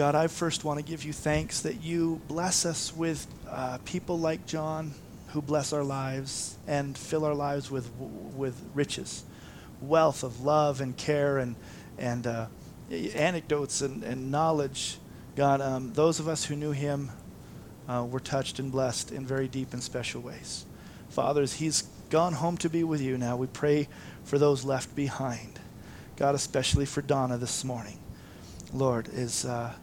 God, I first want to give you thanks that you bless us with uh, people like John who bless our lives and fill our lives with, with riches, wealth of love and care and, and uh, anecdotes and, and knowledge. God, um, those of us who knew him uh, were touched and blessed in very deep and special ways. Fathers, he's gone home to be with you now, we pray for those left behind. God, especially for Donna this morning. Lord, is. Uh,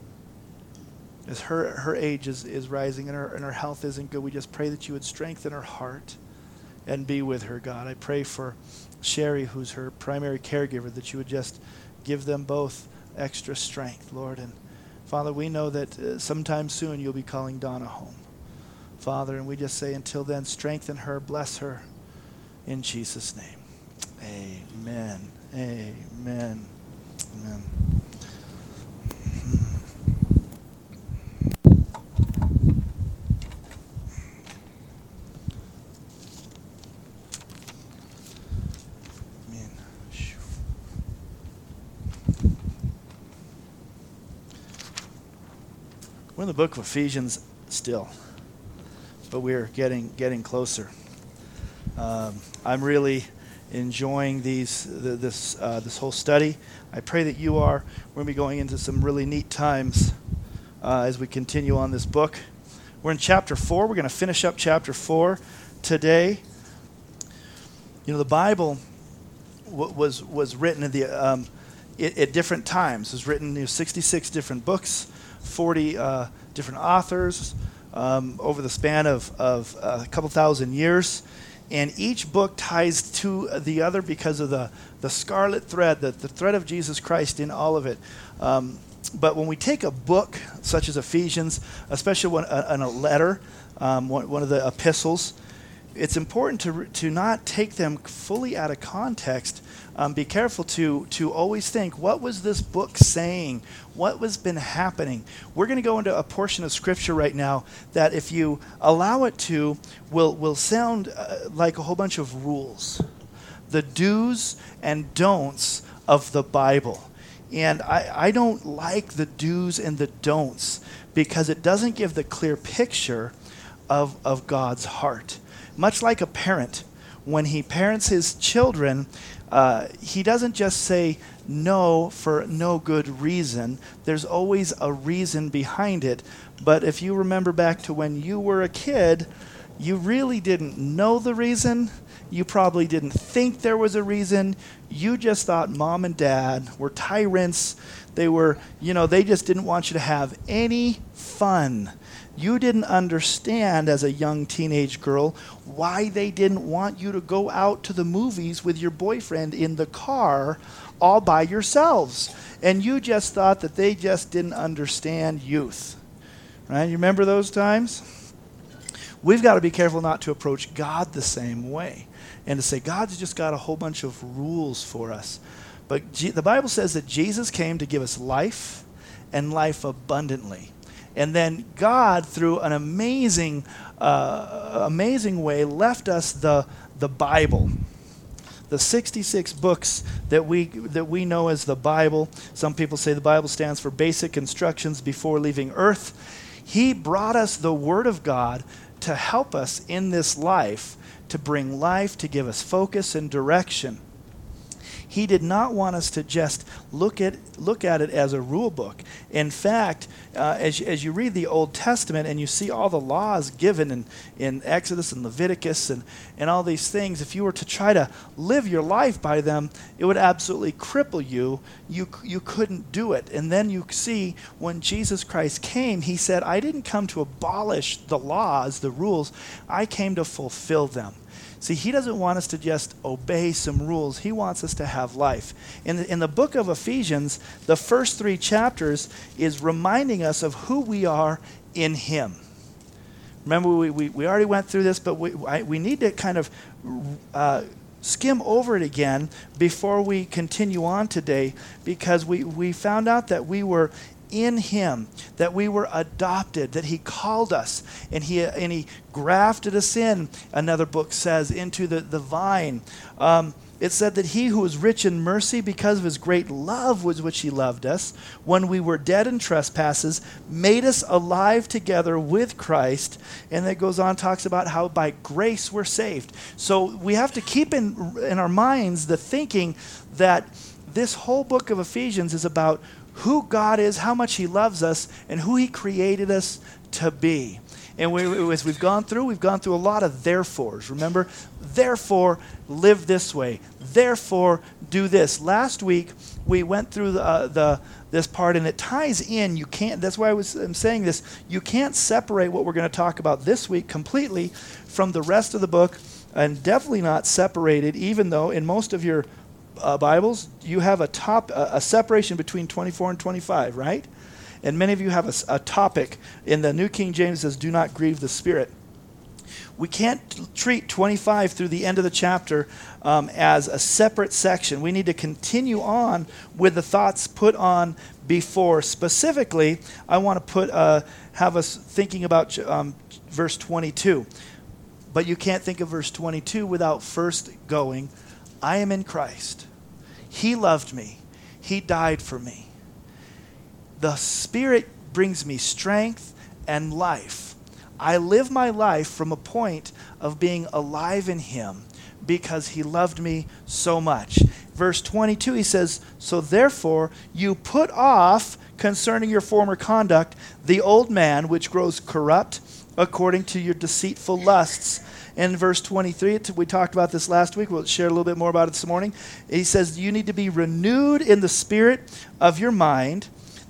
as her, her age is, is rising and her, and her health isn't good, we just pray that you would strengthen her heart and be with her, God. I pray for Sherry, who's her primary caregiver, that you would just give them both extra strength, Lord. And Father, we know that uh, sometime soon you'll be calling Donna home. Father, and we just say until then, strengthen her, bless her in Jesus' name. Amen. Amen. Amen. We're in the book of Ephesians still, but we're getting getting closer. Um, I'm really enjoying these the, this uh, this whole study. I pray that you are. We're going to be going into some really neat times uh, as we continue on this book. We're in chapter four. We're going to finish up chapter four today. You know, the Bible w- was was written at the um, at different times. It was written in you know, 66 different books 40 uh, different authors um, over the span of, of uh, a couple thousand years. And each book ties to the other because of the, the scarlet thread, the, the thread of Jesus Christ in all of it. Um, but when we take a book such as Ephesians, especially uh, in a letter, um, one, one of the epistles, it's important to, to not take them fully out of context. Um, be careful to to always think what was this book saying? What was been happening? We're going to go into a portion of scripture right now that if you allow it to will will sound uh, like a whole bunch of rules. The do's and don'ts of the bible. And I, I don't like the do's and the don'ts because it doesn't give the clear picture of, of God's heart. Much like a parent, when he parents his children, uh, he doesn't just say no for no good reason. There's always a reason behind it. But if you remember back to when you were a kid, you really didn't know the reason. You probably didn't think there was a reason. You just thought mom and dad were tyrants. They were, you know, they just didn't want you to have any fun you didn't understand as a young teenage girl why they didn't want you to go out to the movies with your boyfriend in the car all by yourselves. And you just thought that they just didn't understand youth. Right? You remember those times? We've got to be careful not to approach God the same way and to say, God's just got a whole bunch of rules for us. But G- the Bible says that Jesus came to give us life and life abundantly. And then God, through an amazing, uh, amazing way, left us the, the Bible. The 66 books that we, that we know as the Bible. Some people say the Bible stands for basic instructions before leaving earth. He brought us the Word of God to help us in this life, to bring life, to give us focus and direction. He did not want us to just look at, look at it as a rule book. In fact, uh, as, as you read the Old Testament and you see all the laws given in, in Exodus and Leviticus and, and all these things, if you were to try to live your life by them, it would absolutely cripple you. You, you couldn't do it. And then you see when Jesus Christ came, he said, I didn't come to abolish the laws, the rules, I came to fulfill them. See, he doesn't want us to just obey some rules. He wants us to have life. In the, in the book of Ephesians, the first three chapters is reminding us of who we are in him. Remember, we, we, we already went through this, but we, I, we need to kind of uh, skim over it again before we continue on today because we, we found out that we were in him that we were adopted that he called us and he and he grafted us in another book says into the, the vine. Um, it said that he who was rich in mercy because of his great love with which he loved us when we were dead in trespasses made us alive together with christ. And it goes on talks about how by grace we're saved. So we have to keep in, in our minds the thinking that this whole book of ephesians is about who god is how much he loves us and who he created us to be and we, as we've gone through, we've gone through a lot of therefores. Remember? Therefore, live this way. Therefore, do this. Last week, we went through the, uh, the this part, and it ties in. You can't. That's why I was I'm saying this. You can't separate what we're going to talk about this week completely from the rest of the book, and definitely not separated. Even though in most of your uh, Bibles you have a top a separation between 24 and 25, right? And many of you have a, a topic in the New King James says, "Do not grieve the Spirit." We can't treat 25 through the end of the chapter um, as a separate section. We need to continue on with the thoughts put on before. Specifically, I want to put uh, have us thinking about um, verse 22. But you can't think of verse 22 without first going, I am in Christ. He loved me. He died for me the Spirit brings me strength and life. I live my life from a point of being alive in Him because He loved me so much. Verse 22, he says, So therefore, you put off concerning your former conduct the old man which grows corrupt according to your deceitful lusts. In verse 23, we talked about this last week. We'll share a little bit more about it this morning. He says, You need to be renewed in the spirit of your mind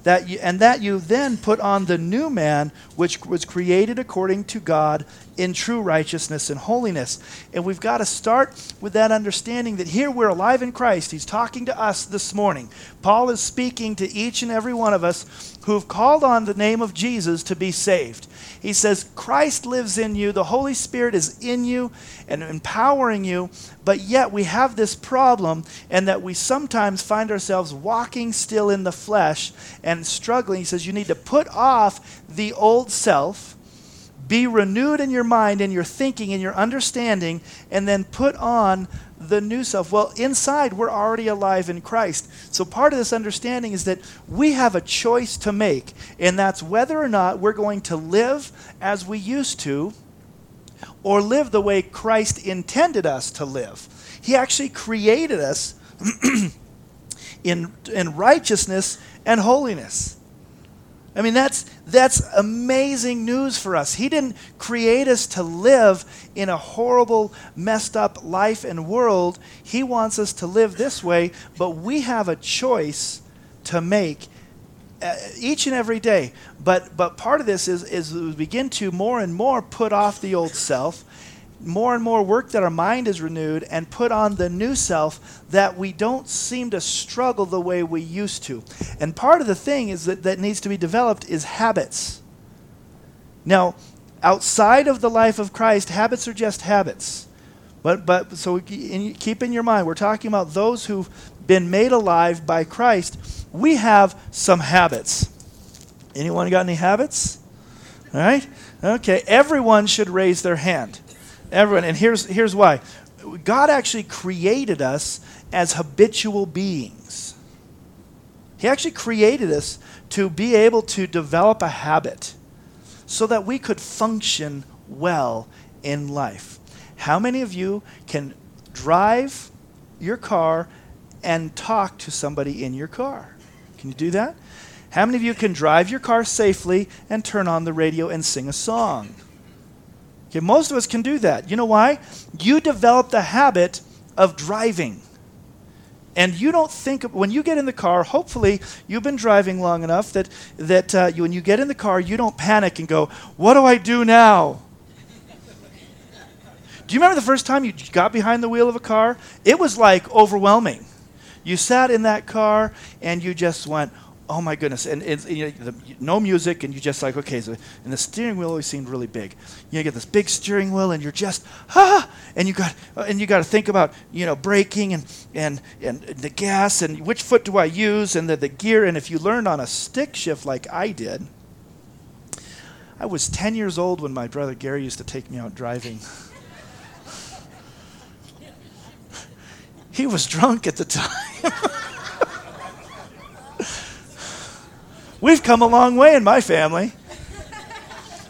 that you, and that you then put on the new man which was created according to God in true righteousness and holiness. And we've got to start with that understanding that here we're alive in Christ. He's talking to us this morning. Paul is speaking to each and every one of us who've called on the name of Jesus to be saved. He says, Christ lives in you, the Holy Spirit is in you and empowering you, but yet we have this problem, and that we sometimes find ourselves walking still in the flesh and struggling. He says, You need to put off the old self. Be renewed in your mind, in your thinking, in your understanding, and then put on the new self? Well, inside, we're already alive in Christ. So part of this understanding is that we have a choice to make, and that's whether or not we're going to live as we used to or live the way Christ intended us to live. He actually created us in, in righteousness and holiness. I mean, that's, that's amazing news for us. He didn't create us to live in a horrible, messed up life and world. He wants us to live this way, but we have a choice to make Uh, each and every day. But, but part of this is, is we begin to more and more put off the old self more and more work that our mind is renewed and put on the new self that we don't seem to struggle the way we used to. And part of the thing is that, that needs to be developed is habits. Now, outside of the life of Christ, habits are just habits. But, but so keep in your mind, we're talking about those who've been made alive by Christ. We have some habits. Anyone got any habits? All right? Okay, everyone should raise their hand. Everyone. And here's, here's why God actually created us as habitual beings. He actually created us to be able to develop a habit so that we could function well in life. How many of you can drive your car and talk to somebody in your car? Can you do that? How many of you can drive your car safely and turn on the radio and sing a song? Okay, most of us can do that. You know why? You develop the habit of driving. And you don't think, when you get in the car, hopefully you've been driving long enough that, that uh, you, when you get in the car, you don't panic and go, What do I do now? do you remember the first time you got behind the wheel of a car? It was like overwhelming. You sat in that car and you just went, oh my goodness, and, and you know, the, no music, and you just like, okay, so, and the steering wheel always seemed really big. You get this big steering wheel, and you're just, ah, and you got, and you got to think about, you know, braking and, and, and the gas, and which foot do I use, and the, the gear, and if you learned on a stick shift like I did, I was 10 years old when my brother Gary used to take me out driving. He was drunk at the time. We've come a long way in my family.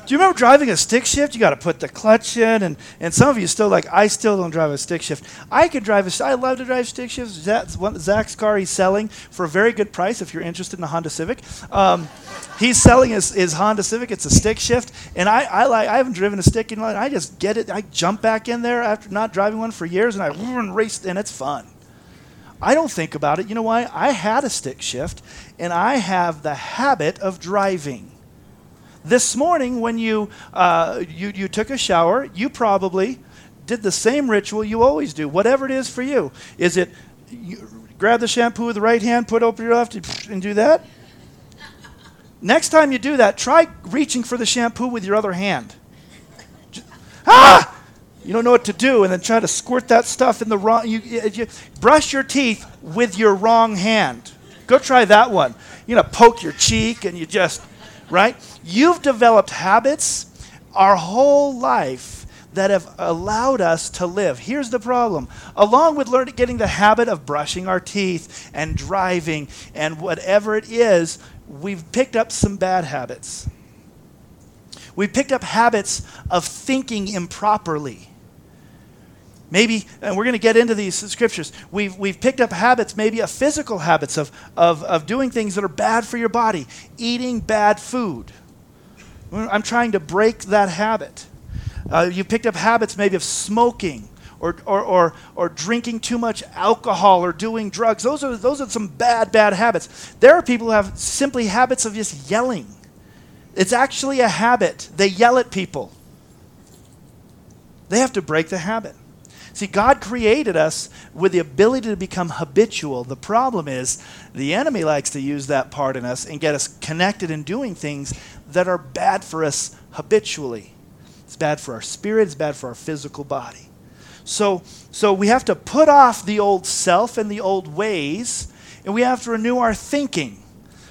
Do you remember driving a stick shift? You got to put the clutch in, and, and some of you still like, I still don't drive a stick shift. I could drive a, I love to drive stick shifts. Zach's car he's selling for a very good price if you're interested in a Honda Civic. Um, he's selling his, his Honda Civic. It's a stick shift, and I, I like I haven't driven a stick in. One. I just get it. I jump back in there after not driving one for years, and I run race, and it's fun. I don't think about it. You know why? I had a stick shift, and I have the habit of driving. This morning, when you, uh, you, you took a shower, you probably did the same ritual you always do, whatever it is for you. Is it grab the shampoo with the right hand, put it over your left, and do that? Next time you do that, try reaching for the shampoo with your other hand. Ah! You don't know what to do, and then try to squirt that stuff in the wrong. You, you, brush your teeth with your wrong hand. Go try that one. You know, poke your cheek, and you just right? You've developed habits our whole life that have allowed us to live. Here's the problem. Along with learning getting the habit of brushing our teeth and driving and whatever it is, we've picked up some bad habits. We've picked up habits of thinking improperly. Maybe, and we're going to get into these scriptures, we've, we've picked up habits, maybe a physical habits of, of, of doing things that are bad for your body, eating bad food. I'm trying to break that habit. Uh, you picked up habits maybe of smoking or, or, or, or drinking too much alcohol or doing drugs. Those are, those are some bad, bad habits. There are people who have simply habits of just yelling. It's actually a habit. They yell at people. They have to break the habit. See, God created us with the ability to become habitual. The problem is the enemy likes to use that part in us and get us connected in doing things that are bad for us habitually. It's bad for our spirit, it's bad for our physical body. So, so we have to put off the old self and the old ways, and we have to renew our thinking.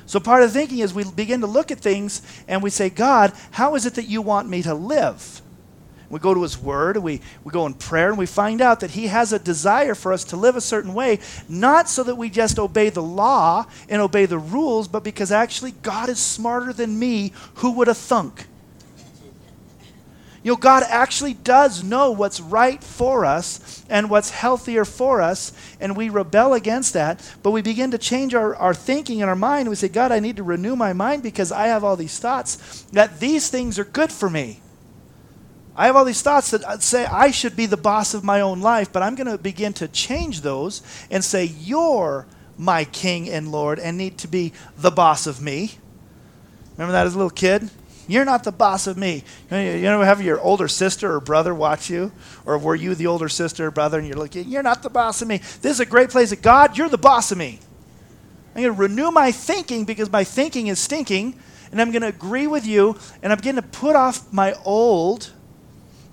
So, part of thinking is we begin to look at things and we say, God, how is it that you want me to live? We go to His Word, we, we go in prayer, and we find out that He has a desire for us to live a certain way, not so that we just obey the law and obey the rules, but because actually God is smarter than me. Who would have thunk? You know, God actually does know what's right for us and what's healthier for us, and we rebel against that. But we begin to change our, our thinking and our mind. We say, God, I need to renew my mind because I have all these thoughts that these things are good for me. I have all these thoughts that uh, say I should be the boss of my own life, but I'm going to begin to change those and say, You're my king and Lord and need to be the boss of me. Remember that as a little kid? You're not the boss of me. You know, have your older sister or brother watch you? Or were you the older sister or brother and you're like, You're not the boss of me. This is a great place. Of God, you're the boss of me. I'm going to renew my thinking because my thinking is stinking, and I'm going to agree with you, and I'm going to put off my old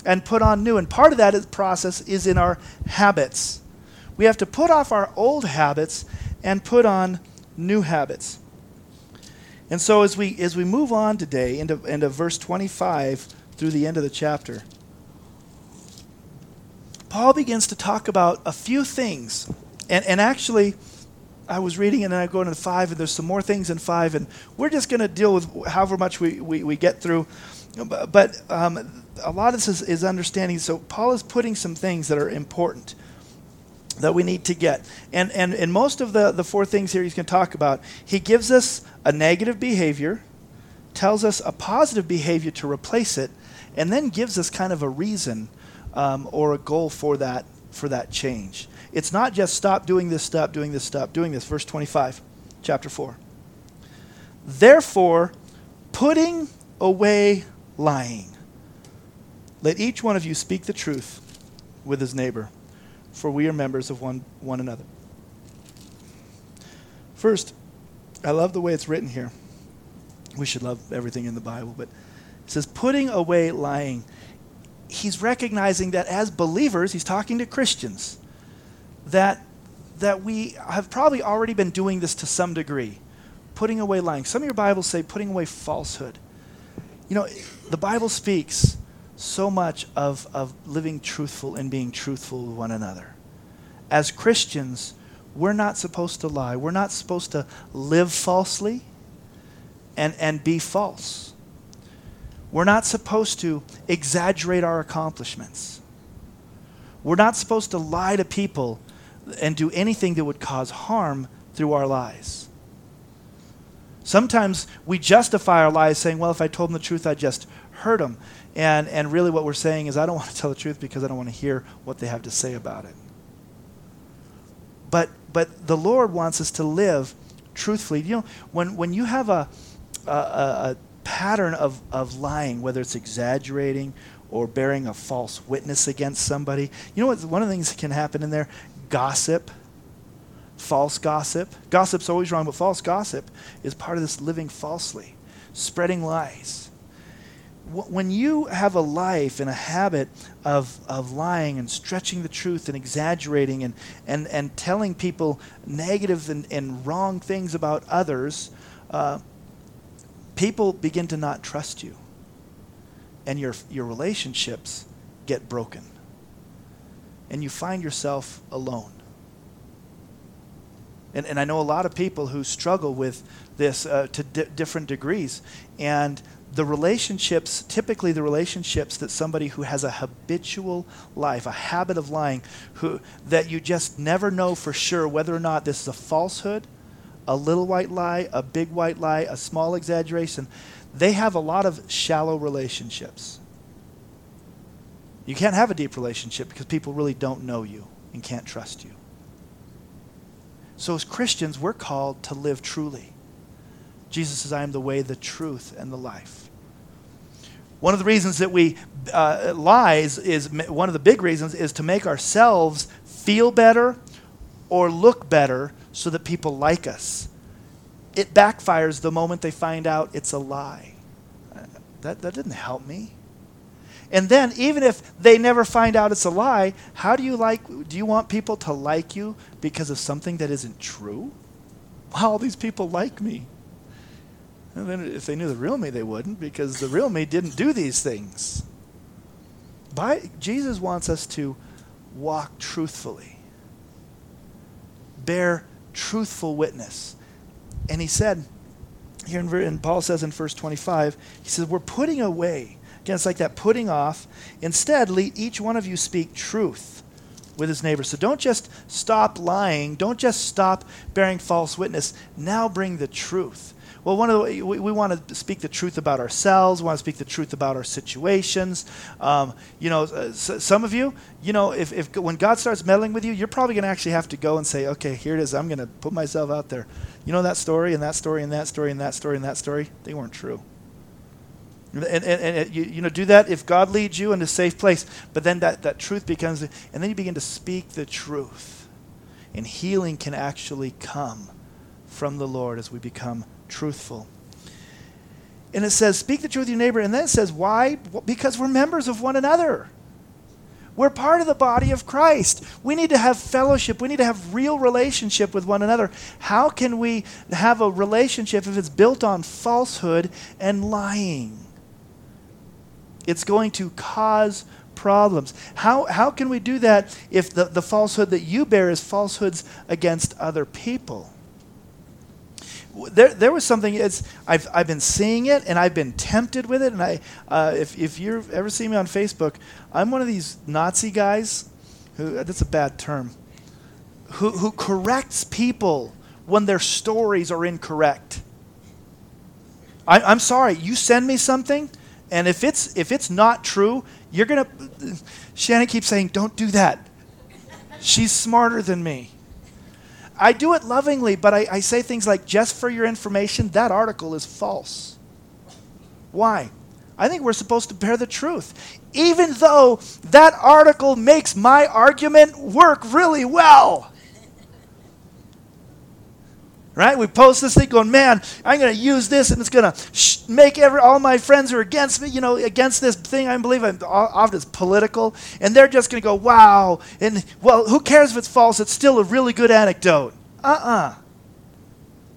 and put on new. And part of that is, process is in our habits. We have to put off our old habits and put on new habits. And so as we as we move on today into, into verse 25 through the end of the chapter, Paul begins to talk about a few things. And, and actually, I was reading and then I go into five, and there's some more things in five, and we're just going to deal with however much we, we, we get through. But um, a lot of this is, is understanding. So Paul is putting some things that are important that we need to get. And, and, and most of the, the four things here he's going to talk about, he gives us a negative behavior, tells us a positive behavior to replace it, and then gives us kind of a reason um, or a goal for that, for that change. It's not just stop doing this, stop doing this, stop doing this. Verse 25, chapter 4. Therefore, putting away lying let each one of you speak the truth with his neighbor, for we are members of one, one another. First, I love the way it's written here. We should love everything in the Bible, but it says, putting away lying. He's recognizing that as believers, he's talking to Christians, that, that we have probably already been doing this to some degree. Putting away lying. Some of your Bibles say putting away falsehood. You know, the Bible speaks so much of, of living truthful and being truthful with one another. as Christians, we're not supposed to lie. We're not supposed to live falsely and, and be false. We're not supposed to exaggerate our accomplishments. We're not supposed to lie to people and do anything that would cause harm through our lies. Sometimes we justify our lies saying, well, if I told them the truth, I'd just hurt them. And, and really, what we're saying is, I don't want to tell the truth because I don't want to hear what they have to say about it. But, but the Lord wants us to live truthfully. You know, when, when you have a, a, a pattern of, of lying, whether it's exaggerating or bearing a false witness against somebody, you know what? One of the things that can happen in there gossip, false gossip. Gossip's always wrong, but false gossip is part of this living falsely, spreading lies when you have a life and a habit of, of lying and stretching the truth and exaggerating and, and, and telling people negative and, and wrong things about others, uh, people begin to not trust you. And your, your relationships get broken. And you find yourself alone. And, and I know a lot of people who struggle with this uh, to di- different degrees. And the relationships, typically the relationships that somebody who has a habitual life, a habit of lying, who that you just never know for sure whether or not this is a falsehood, a little white lie, a big white lie, a small exaggeration, they have a lot of shallow relationships. You can't have a deep relationship because people really don't know you and can't trust you. So, as Christians, we're called to live truly. Jesus says, I am the way, the truth, and the life. One of the reasons that we uh, lies is one of the big reasons is to make ourselves feel better or look better so that people like us. It backfires the moment they find out it's a lie. Uh, that, that didn't help me. And then, even if they never find out it's a lie, how do you like? Do you want people to like you because of something that isn't true? Well, all these people like me. And then if they knew the real me, they wouldn't, because the real me didn't do these things. By, Jesus wants us to walk truthfully, bear truthful witness. And he said, here in, Paul says in verse 25, he says, We're putting away. Again, it's like that putting off. Instead, let each one of you speak truth with his neighbor. So don't just stop lying. Don't just stop bearing false witness. Now bring the truth. Well, one of the we, we want to speak the truth about ourselves. We want to speak the truth about our situations. Um, you know, uh, some of you, you know, if, if when God starts meddling with you, you're probably going to actually have to go and say, okay, here it is. I'm going to put myself out there. You know that story and that story and that story and that story and that story? They weren't true. And, and, and, you, you know, do that if God leads you in a safe place. But then that, that truth becomes, and then you begin to speak the truth. And healing can actually come from the Lord as we become truthful. And it says, Speak the truth to your neighbor. And then it says, Why? Because we're members of one another. We're part of the body of Christ. We need to have fellowship. We need to have real relationship with one another. How can we have a relationship if it's built on falsehood and lying? It's going to cause problems. How, how can we do that if the, the falsehood that you bear is falsehoods against other people? there, there was something. It's I've, I've been seeing it and I've been tempted with it. And I, uh, if if you've ever seen me on Facebook, I'm one of these Nazi guys. Who that's a bad term. Who who corrects people when their stories are incorrect. I, I'm sorry. You send me something, and if it's if it's not true, you're gonna. Shannon keeps saying, "Don't do that." She's smarter than me. I do it lovingly, but I, I say things like, just for your information, that article is false. Why? I think we're supposed to bear the truth. Even though that article makes my argument work really well. Right? We post this thing going, man, I'm going to use this and it's going to sh- make every, all my friends who are against me, you know, against this thing I believe I'm, often it's political. And they're just going to go, wow. And, well, who cares if it's false? It's still a really good anecdote. Uh uh-uh. uh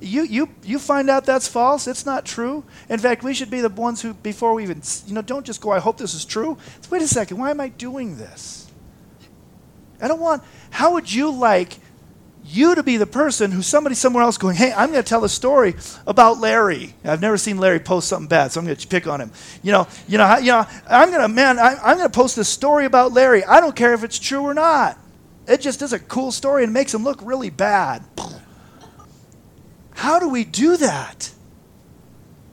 You, you, you find out that's false. It's not true. In fact, we should be the ones who, before we even, you know, don't just go, I hope this is true. Wait a second, why am I doing this? I don't want, how would you like you to be the person who somebody somewhere else going, hey, I'm going to tell a story about Larry. I've never seen Larry post something bad, so I'm going to pick on him. You know, you know, you know I'm going to, man, I, I'm going to post a story about Larry. I don't care if it's true or not. It just is a cool story and makes him look really bad. How do we do that?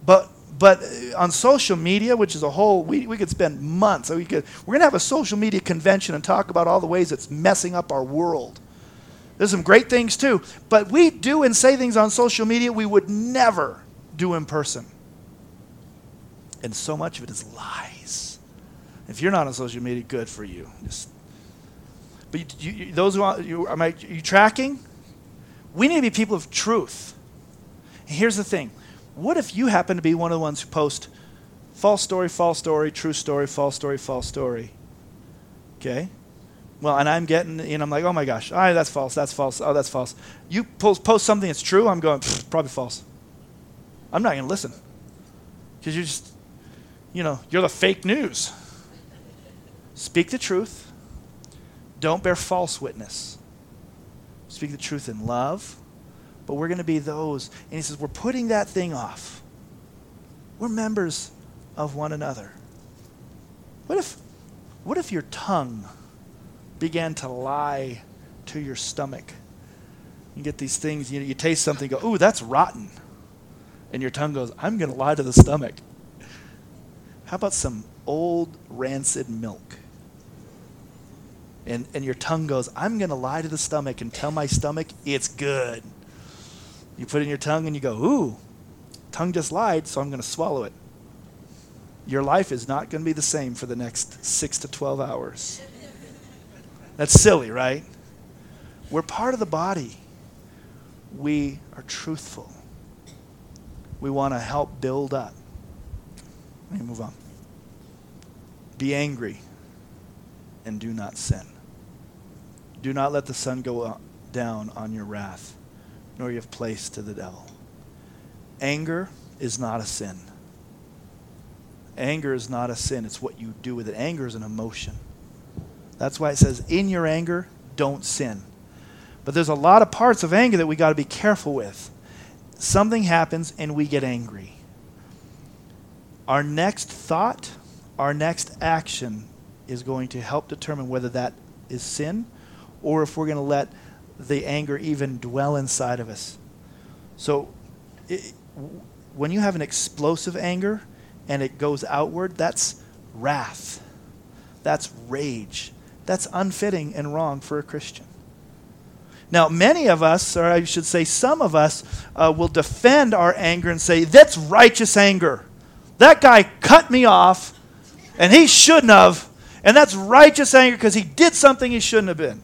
But but uh, on social media, which is a whole, we, we could spend months. We could, we're going to have a social media convention and talk about all the ways it's messing up our world. There's some great things too, but we do and say things on social media we would never do in person. And so much of it is lies. If you're not on social media, good for you. Just, but you, you, those who are, you, am I, are you tracking? We need to be people of truth. And here's the thing what if you happen to be one of the ones who post false story, false story, true story, false story, false story? Okay? Well, and I'm getting, you know, I'm like, oh my gosh, that's false, that's false, oh, that's false. You post, post something that's true, I'm going, probably false. I'm not going to listen. Because you're just, you know, you're the fake news. Speak the truth. Don't bear false witness. Speak the truth in love but we're going to be those. And he says, We're putting that thing off. We're members of one another. What if, what if your tongue began to lie to your stomach? You get these things, you, know, you taste something, go, Ooh, that's rotten. And your tongue goes, I'm going to lie to the stomach. How about some old rancid milk? And, and your tongue goes, I'm going to lie to the stomach and tell my stomach it's good. You put in your tongue and you go, ooh, tongue just lied, so I'm going to swallow it. Your life is not going to be the same for the next six to 12 hours. That's silly, right? We're part of the body. We are truthful. We want to help build up. Let me move on. Be angry and do not sin. Do not let the sun go down on your wrath nor have place to the devil. Anger is not a sin. Anger is not a sin. It's what you do with it. Anger is an emotion. That's why it says, in your anger, don't sin. But there's a lot of parts of anger that we got to be careful with. Something happens and we get angry. Our next thought, our next action is going to help determine whether that is sin or if we're going to let the anger even dwell inside of us. So, it, when you have an explosive anger and it goes outward, that's wrath. That's rage. That's unfitting and wrong for a Christian. Now, many of us, or I should say some of us, uh, will defend our anger and say, that's righteous anger. That guy cut me off, and he shouldn't have. And that's righteous anger because he did something he shouldn't have been.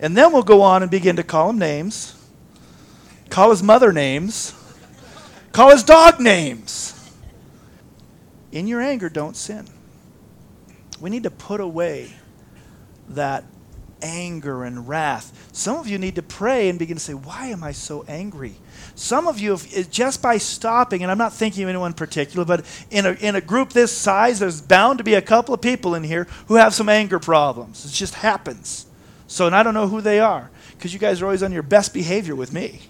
And then we'll go on and begin to call him names, call his mother names, call his dog names. In your anger, don't sin. We need to put away that anger and wrath. Some of you need to pray and begin to say, Why am I so angry? Some of you, have, just by stopping, and I'm not thinking of anyone particular, but in a, in a group this size, there's bound to be a couple of people in here who have some anger problems. It just happens. So, and I don't know who they are because you guys are always on your best behavior with me.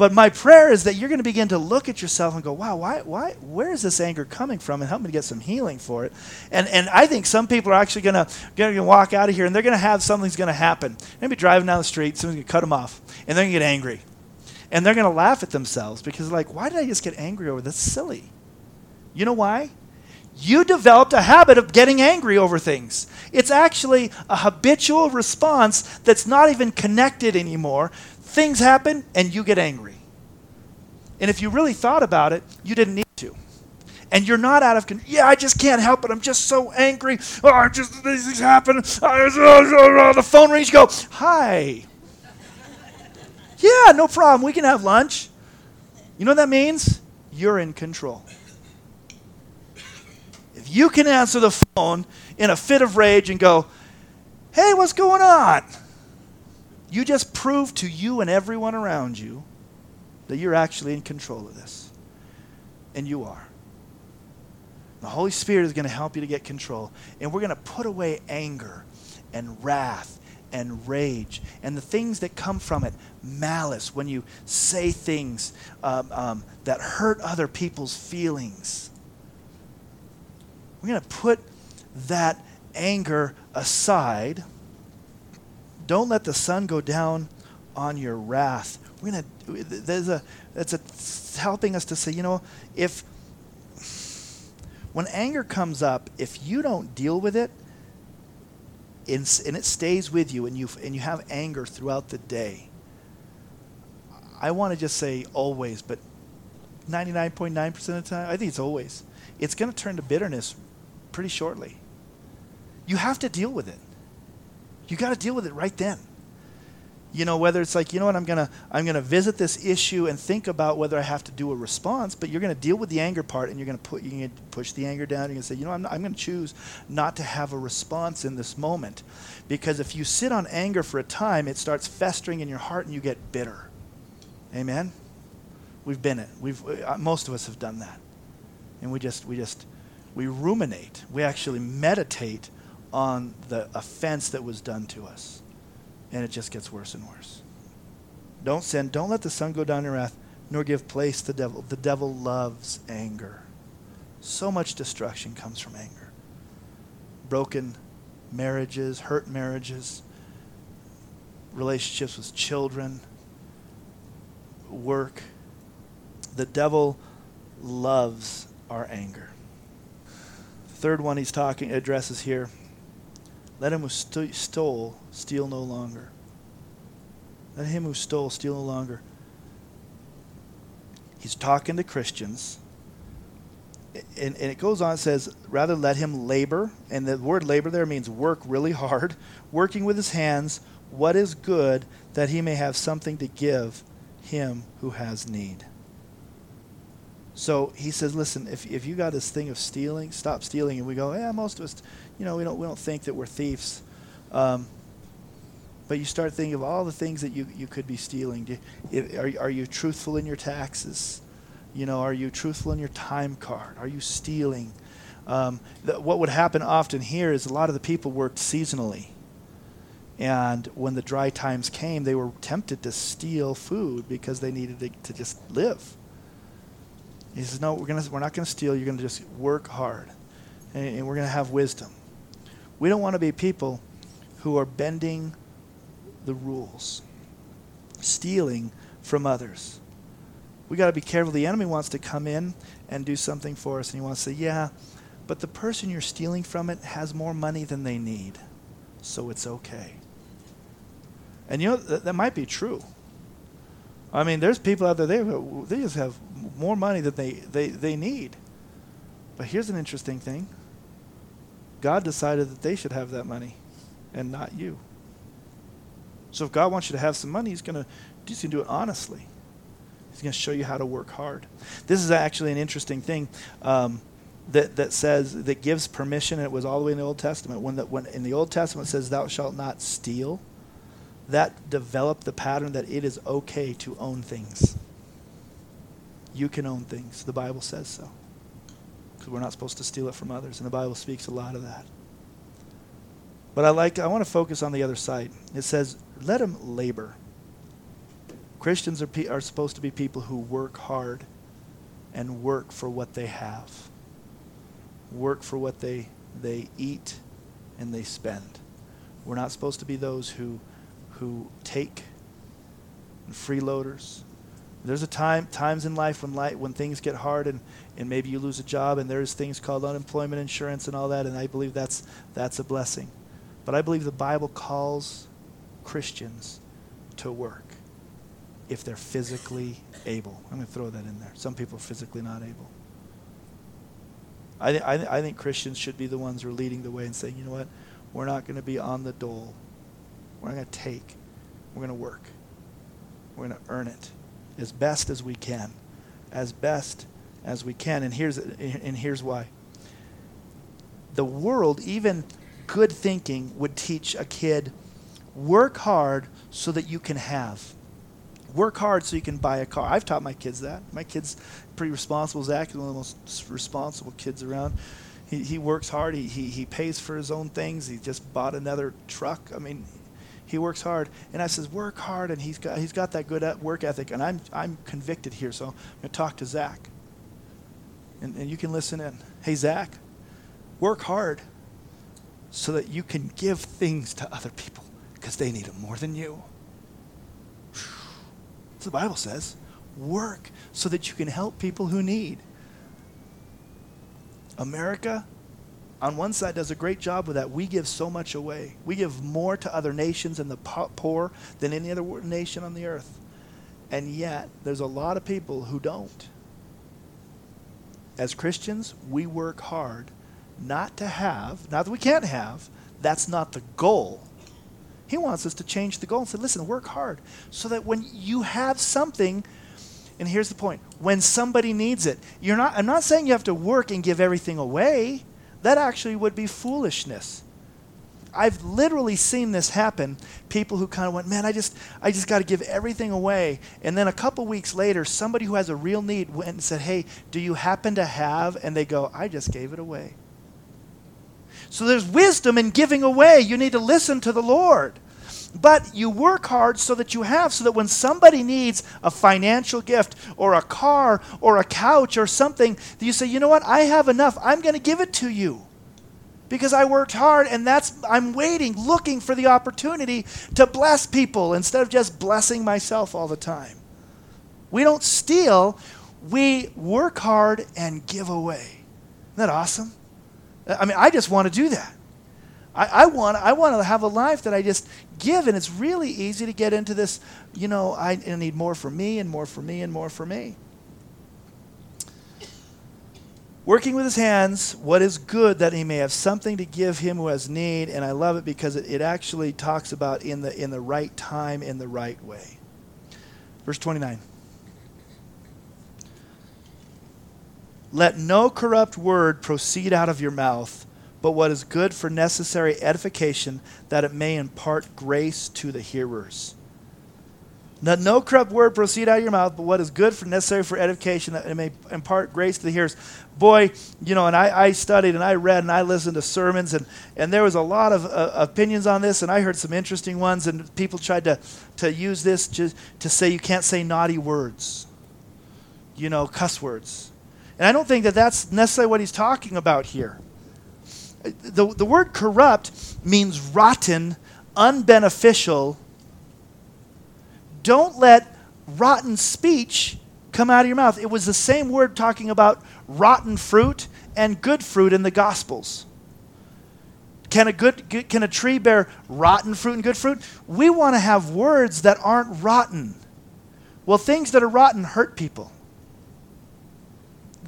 But my prayer is that you're going to begin to look at yourself and go, wow, why, why, where is this anger coming from? And help me to get some healing for it. And, and I think some people are actually going to, walk out of here and they're going to have something's going to happen. Maybe driving down the street, someone's going to cut them off, and they're going to get angry. And they're going to laugh at themselves because, like, why did I just get angry over this? Silly. You know why? you developed a habit of getting angry over things. It's actually a habitual response that's not even connected anymore. Things happen and you get angry. And if you really thought about it, you didn't need to. And you're not out of control. Yeah, I just can't help it. I'm just so angry. Oh, I just these things happen. Oh, oh, oh, the phone rings. You go, hi. yeah, no problem. We can have lunch. You know what that means? You're in control If you can answer the phone in a fit of rage and go, hey, what's going on? You just prove to you and everyone around you that you're actually in control of this. And you are. The Holy Spirit is going to help you to get control. And we're going to put away anger and wrath and rage and the things that come from it malice when you say things um, um, that hurt other people's feelings we're going to put that anger aside don't let the sun go down on your wrath we're to there's a that's a helping us to say you know if when anger comes up if you don't deal with it and, and it stays with you and you and you have anger throughout the day i want to just say always but 99.9% of the time i think it's always it's going to turn to bitterness pretty shortly. You have to deal with it. You got to deal with it right then you know whether it's like you know what i'm gonna i'm gonna visit this issue and think about whether i have to do a response but you're gonna deal with the anger part and you're gonna put you're gonna push the anger down. And you're gonna say you know i'm, I'm gonna choose not to have a response in this moment. Because if you sit on anger for a time it starts festering in your heart and you get bitter. Amen? We've been it. We've uh, most of us have done that. And we just we just we ruminate. We actually meditate on the offense that was done to us and it just gets worse and worse. Don't sin. Don't let the sun go down in wrath, nor give place to the devil. The devil loves anger. So much destruction comes from anger. Broken marriages, hurt marriages, relationships with children, work. The devil loves our anger. Third one he's talking addresses here let him who st- stole steal no longer. Let him who stole steal no longer. He's talking to Christians. And, and it goes on, it says, rather let him labor. And the word labor there means work really hard, working with his hands what is good, that he may have something to give him who has need. So he says, listen, if, if you got this thing of stealing, stop stealing. And we go, yeah, most of us, you know, we don't, we don't think that we're thieves. Um, but you start thinking of all the things that you, you could be stealing. Are, are you truthful in your taxes? You know, are you truthful in your time card? Are you stealing? Um, what would happen often here is a lot of the people worked seasonally. And when the dry times came, they were tempted to steal food because they needed to, to just live. He says, No, we're, gonna, we're not going to steal. You're going to just work hard. And, and we're going to have wisdom. We don't want to be people who are bending the rules, stealing from others. We got to be careful. The enemy wants to come in and do something for us, and he wants to say, Yeah, but the person you're stealing from it has more money than they need, so it's okay. And you know, th- that might be true. I mean, there's people out there, they, they just have more money than they, they, they need. But here's an interesting thing God decided that they should have that money and not you. So if God wants you to have some money, He's going to do it honestly. He's going to show you how to work hard. This is actually an interesting thing um, that that says that gives permission, and it was all the way in the Old Testament. When the, when in the Old Testament it says, "Thou shalt not steal," that developed the pattern that it is okay to own things. You can own things. The Bible says so because we're not supposed to steal it from others, and the Bible speaks a lot of that. But I like I want to focus on the other side. It says, "Let them labor." Christians are pe- are supposed to be people who work hard and work for what they have. Work for what they they eat and they spend. We're not supposed to be those who who take and freeloaders there's a time times in life when light when things get hard and, and maybe you lose a job and there's things called unemployment insurance and all that and I believe that's that's a blessing. But I believe the Bible calls Christians to work if they're physically able. I'm going to throw that in there. Some people are physically not able. I, th- I, th- I think Christians should be the ones who are leading the way and saying, you know what, we're not going to be on the dole. We're not going to take. We're going to work. We're going to earn it as best as we can. As best as we can. And here's, and here's why. The world, even good thinking, would teach a kid work hard so that you can have. Work hard so you can buy a car. I've taught my kids that. My kid's pretty responsible. Zach is one of the most responsible kids around. He, he works hard. He, he, he pays for his own things. He just bought another truck. I mean, he works hard. And I says, work hard. And he's got, he's got that good uh, work ethic. And I'm, I'm convicted here. So I'm going to talk to Zach. And, and you can listen in. Hey, Zach, work hard so that you can give things to other people because they need them more than you. That's the Bible says. Work so that you can help people who need. America, on one side, does a great job with that. We give so much away. We give more to other nations and the poor than any other nation on the earth. And yet, there's a lot of people who don't. As Christians, we work hard not to have, not that we can't have, that's not the goal. He wants us to change the goal and say, listen, work hard so that when you have something, and here's the point when somebody needs it, you're not, I'm not saying you have to work and give everything away. That actually would be foolishness. I've literally seen this happen. People who kind of went, man, I just, I just got to give everything away. And then a couple weeks later, somebody who has a real need went and said, hey, do you happen to have? And they go, I just gave it away. So there's wisdom in giving away. You need to listen to the Lord. But you work hard so that you have, so that when somebody needs a financial gift or a car or a couch or something, you say, you know what, I have enough. I'm going to give it to you because I worked hard and that's I'm waiting, looking for the opportunity to bless people instead of just blessing myself all the time. We don't steal, we work hard and give away. Isn't that awesome? I mean, I just want to do that. I, I, want, I want to have a life that I just give, and it's really easy to get into this, you know, I, need more for me and more for me and more for me. Working with his hands, what is good that he may have something to give him who has need, and I love it because it, it actually talks about in the, in the right time, in the right way. Verse 29. Let no corrupt word proceed out of your mouth, but what is good for necessary edification, that it may impart grace to the hearers. Let no corrupt word proceed out of your mouth, but what is good for necessary for edification, that it may impart grace to the hearers. Boy, you know, and I, I studied and I read and I listened to sermons, and, and there was a lot of uh, opinions on this, and I heard some interesting ones, and people tried to, to use this to, to say you can't say naughty words, you know, cuss words. And I don't think that that's necessarily what he's talking about here. The, the word corrupt means rotten, unbeneficial. Don't let rotten speech come out of your mouth. It was the same word talking about rotten fruit and good fruit in the Gospels. Can a, good, can a tree bear rotten fruit and good fruit? We want to have words that aren't rotten. Well, things that are rotten hurt people.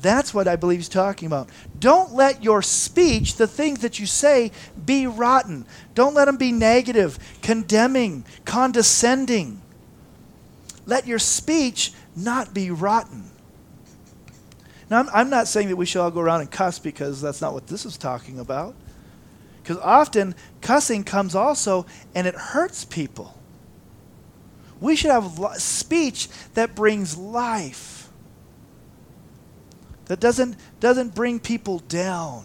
That's what I believe he's talking about. Don't let your speech, the things that you say, be rotten. Don't let them be negative, condemning, condescending. Let your speech not be rotten. Now, I'm, I'm not saying that we should all go around and cuss because that's not what this is talking about. Because often cussing comes also and it hurts people. We should have speech that brings life that doesn't, doesn't bring people down,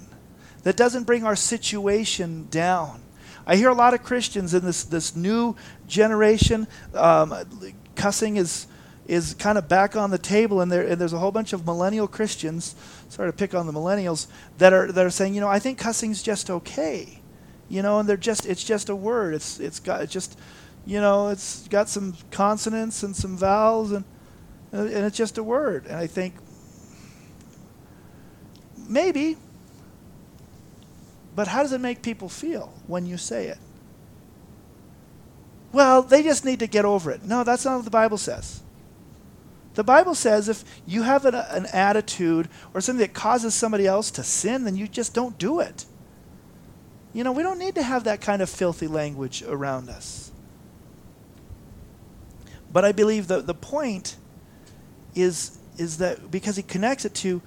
that doesn't bring our situation down. I hear a lot of Christians in this, this new generation, um, cussing is, is kind of back on the table, and, there, and there's a whole bunch of millennial Christians, sorry to pick on the millennials, that are, that are saying, you know, I think cussing's just okay. You know, and they're just, it's just a word. It's, it's got, just, you know, it's got some consonants and some vowels, and, and it's just a word. And I think, Maybe. But how does it make people feel when you say it? Well, they just need to get over it. No, that's not what the Bible says. The Bible says if you have an, an, attitude or something that causes somebody else to sin, then you just don't do it. You know, we don't need to have that kind of filthy language around us. But I believe that the point is, is that because he connects it to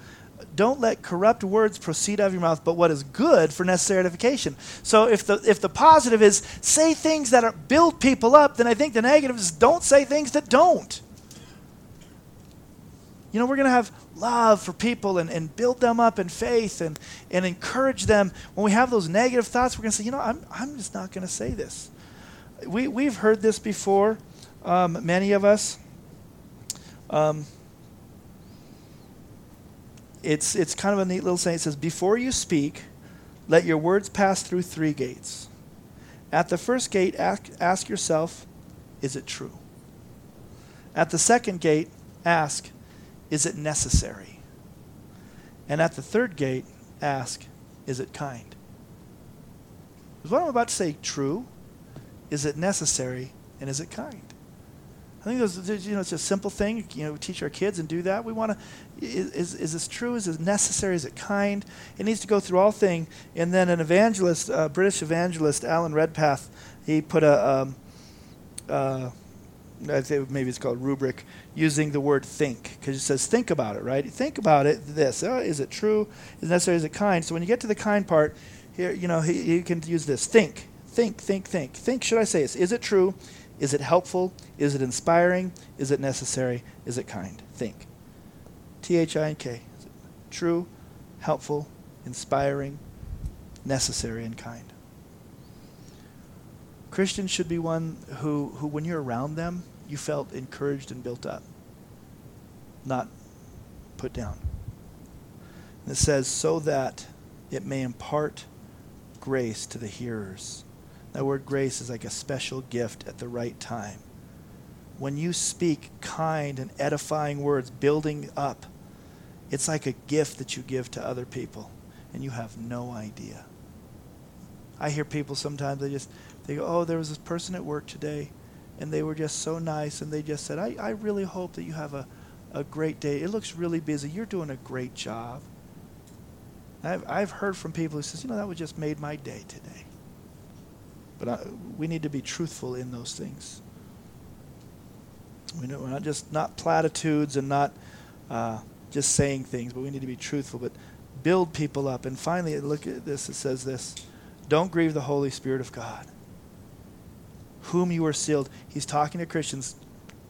don't let corrupt words proceed out of your mouth, but what is good for necessary edification. So if the if the positive is say things that are, build people up, then I think the negative is don't say things that don't. You know, we're going to have love for people and, and build them up in faith and, and encourage them. When we have those negative thoughts, we're going to say, you know, I'm, I'm just not going to say this. We, we've heard this before, um, many of us. Um, it's, it's kind of a neat little saying. It says, Before you speak, let your words pass through three gates. At the first gate, ask, ask yourself, Is it true? At the second gate, ask, Is it necessary? And at the third gate, ask, Is it kind? Is what I'm about to say true? Is it necessary? And is it kind? I think those, you know, it's a simple thing. You know, teach our kids and do that. We want to, is, is this true? Is it necessary? Is it kind? It needs to go through all thing. And then an evangelist, uh, British evangelist, Alan Redpath, he put a, um, uh, I think maybe it's called rubric, using the word think, because it says think about it, right? Think about it. This oh, is it true? Is it necessary? Is it kind? So when you get to the kind part, here, you know, he, you can use this think, think, think, think, think. Should I say this? Is it true? Is it helpful? Is it inspiring? Is it necessary? Is it kind? Think. T H I N K. True, helpful, inspiring, necessary, and kind. Christians should be one who, who, when you're around them, you felt encouraged and built up, not put down. And it says, so that it may impart grace to the hearers. That word grace is like a special gift at the right time. When you speak kind and edifying words, building up, it's like a gift that you give to other people, and you have no idea. I hear people sometimes, they just, they go, oh, there was this person at work today, and they were just so nice, and they just said, I, I really hope that you have a, a great day. It looks really busy. You're doing a great job. I've, I've heard from people who says, you know, that was just made my day today. But I, we need to be truthful in those things. We know, we're not just not platitudes and not uh, just saying things, but we need to be truthful. But build people up. And finally, look at this. It says this: Don't grieve the Holy Spirit of God, whom you are sealed. He's talking to Christians,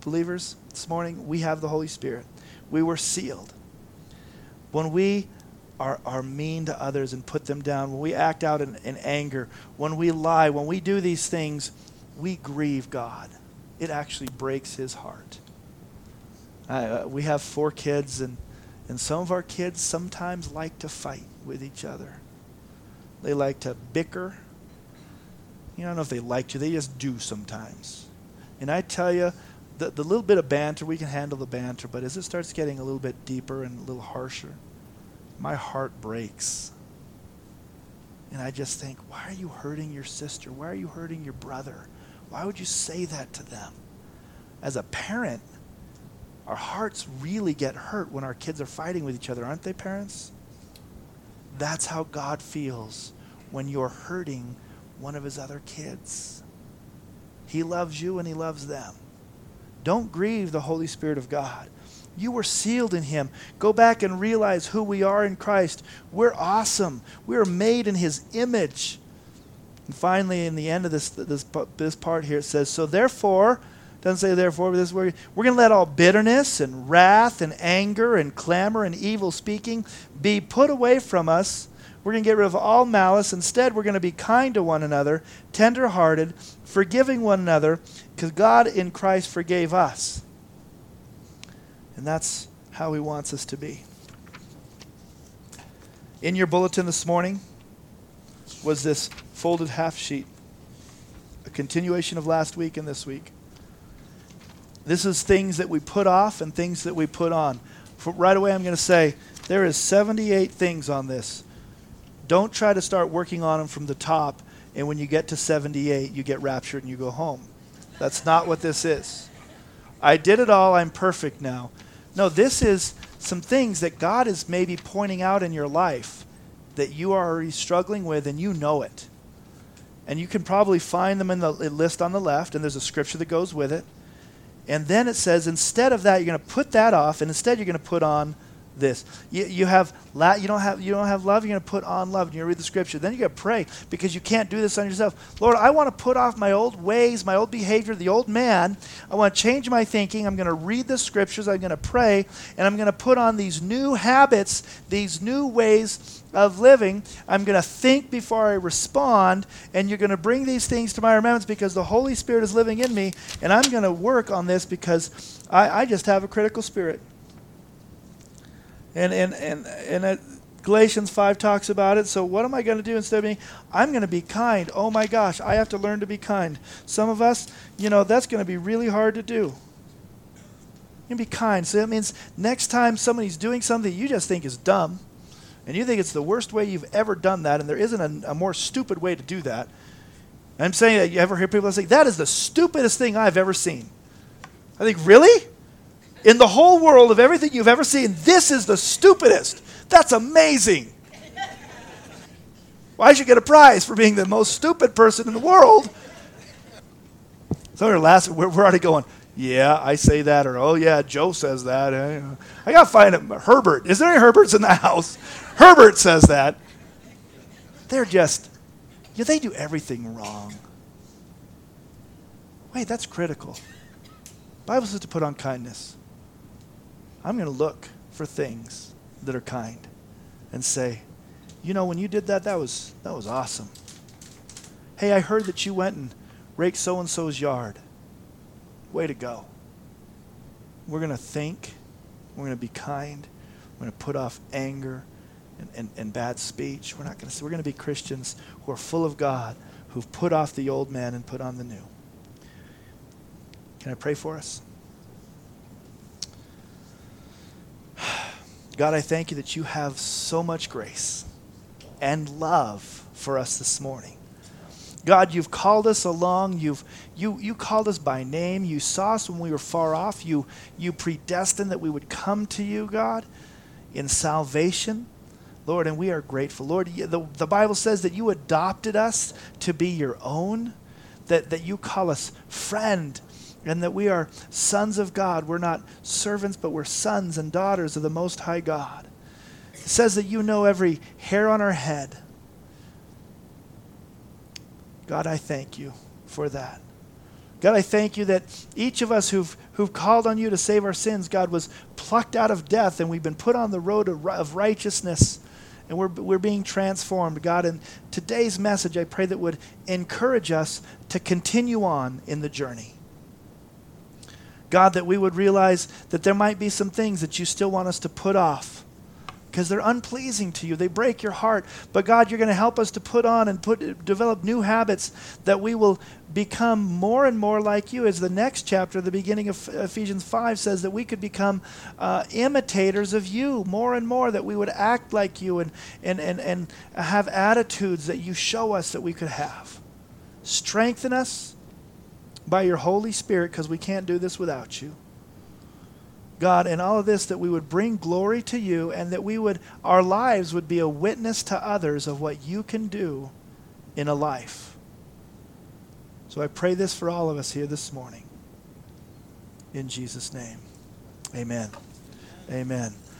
believers. This morning, we have the Holy Spirit. We were sealed. When we are, are mean to others and put them down, when we act out in, in anger, when we lie, when we do these things, we grieve God. It actually breaks his heart. Uh, we have four kids, and, and some of our kids sometimes like to fight with each other. They like to bicker. You know, don't know if they like to, they just do sometimes. And I tell you, the, the little bit of banter, we can handle the banter, but as it starts getting a little bit deeper and a little harsher, my heart breaks. And I just think, why are you hurting your sister? Why are you hurting your brother? Why would you say that to them? As a parent, our hearts really get hurt when our kids are fighting with each other, aren't they, parents? That's how God feels when you're hurting one of his other kids. He loves you and he loves them. Don't grieve the Holy Spirit of God. You were sealed in Him. Go back and realize who we are in Christ. We're awesome. We are made in His image. And finally, in the end of this, this, this part here, it says, So therefore, doesn't say therefore, but this is where we're going to let all bitterness and wrath and anger and clamor and evil speaking be put away from us. We're going to get rid of all malice. Instead, we're going to be kind to one another, tender hearted, forgiving one another, because God in Christ forgave us. And that's how He wants us to be. In your bulletin this morning was this folded half sheet, a continuation of last week and this week. This is things that we put off and things that we put on. For right away, I'm going to say there is 78 things on this. Don't try to start working on them from the top, and when you get to 78, you get raptured and you go home. That's not what this is. I did it all. I'm perfect now. No, this is some things that God is maybe pointing out in your life that you are already struggling with and you know it. And you can probably find them in the list on the left, and there's a scripture that goes with it. And then it says, instead of that, you're going to put that off, and instead you're going to put on this. You, you have la- you don't have you don't have love. You're going to put on love. You read the scripture. Then you got to pray because you can't do this on yourself. Lord, I want to put off my old ways, my old behavior, the old man. I want to change my thinking. I'm going to read the scriptures. I'm going to pray, and I'm going to put on these new habits, these new ways of living. I'm going to think before I respond, and you're going to bring these things to my remembrance because the Holy Spirit is living in me, and I'm going to work on this because I, I just have a critical spirit. And, and, and, and Galatians 5 talks about it. So, what am I going to do instead of being? I'm going to be kind. Oh my gosh, I have to learn to be kind. Some of us, you know, that's going to be really hard to do. You be kind. So, that means next time somebody's doing something you just think is dumb, and you think it's the worst way you've ever done that, and there isn't a, a more stupid way to do that. I'm saying that you ever hear people say, that is the stupidest thing I've ever seen. I think, really? In the whole world of everything you've ever seen, this is the stupidest. That's amazing. Why should you get a prize for being the most stupid person in the world? So we're, last, we're, we're already going, yeah, I say that, or oh yeah, Joe says that. I got to find a Herbert. Is there any Herberts in the house? Herbert says that. They're just, yeah, they do everything wrong. Wait, that's critical. Bible says to put on kindness. I'm going to look for things that are kind and say, you know, when you did that, that was, that was awesome. Hey, I heard that you went and raked so and so's yard. Way to go. We're going to think, we're going to be kind, we're going to put off anger and, and, and bad speech. We're not going to we're going to be Christians who are full of God, who've put off the old man and put on the new. Can I pray for us? God, I thank you that you have so much grace and love for us this morning. God, you've called us along. You've, you, you called us by name. You saw us when we were far off. You, you predestined that we would come to you, God, in salvation. Lord, and we are grateful. Lord, the, the Bible says that you adopted us to be your own, that, that you call us friend and that we are sons of God. We're not servants, but we're sons and daughters of the Most High God. It says that you know every hair on our head. God, I thank you for that. God, I thank you that each of us who've, who've called on you to save our sins, God, was plucked out of death and we've been put on the road of, of righteousness and we're, we're being transformed. God, in today's message, I pray that would encourage us to continue on in the journey. God, that we would realize that there might be some things that you still want us to put off because they're unpleasing to you. They break your heart. But God, you're going to help us to put on and put develop new habits that we will become more and more like you. As the next chapter, the beginning of Ephesians 5 says that we could become uh, imitators of you more and more, that we would act like you and, and, and, and have attitudes that you show us that we could have. Strengthen us by your Holy Spirit because we can't do this without you. God, in all of this, that we would bring glory to you and that we would, our lives would be a witness to others of what you can do in a life. So I pray this for all of us here this morning. In Jesus' name, amen. Amen.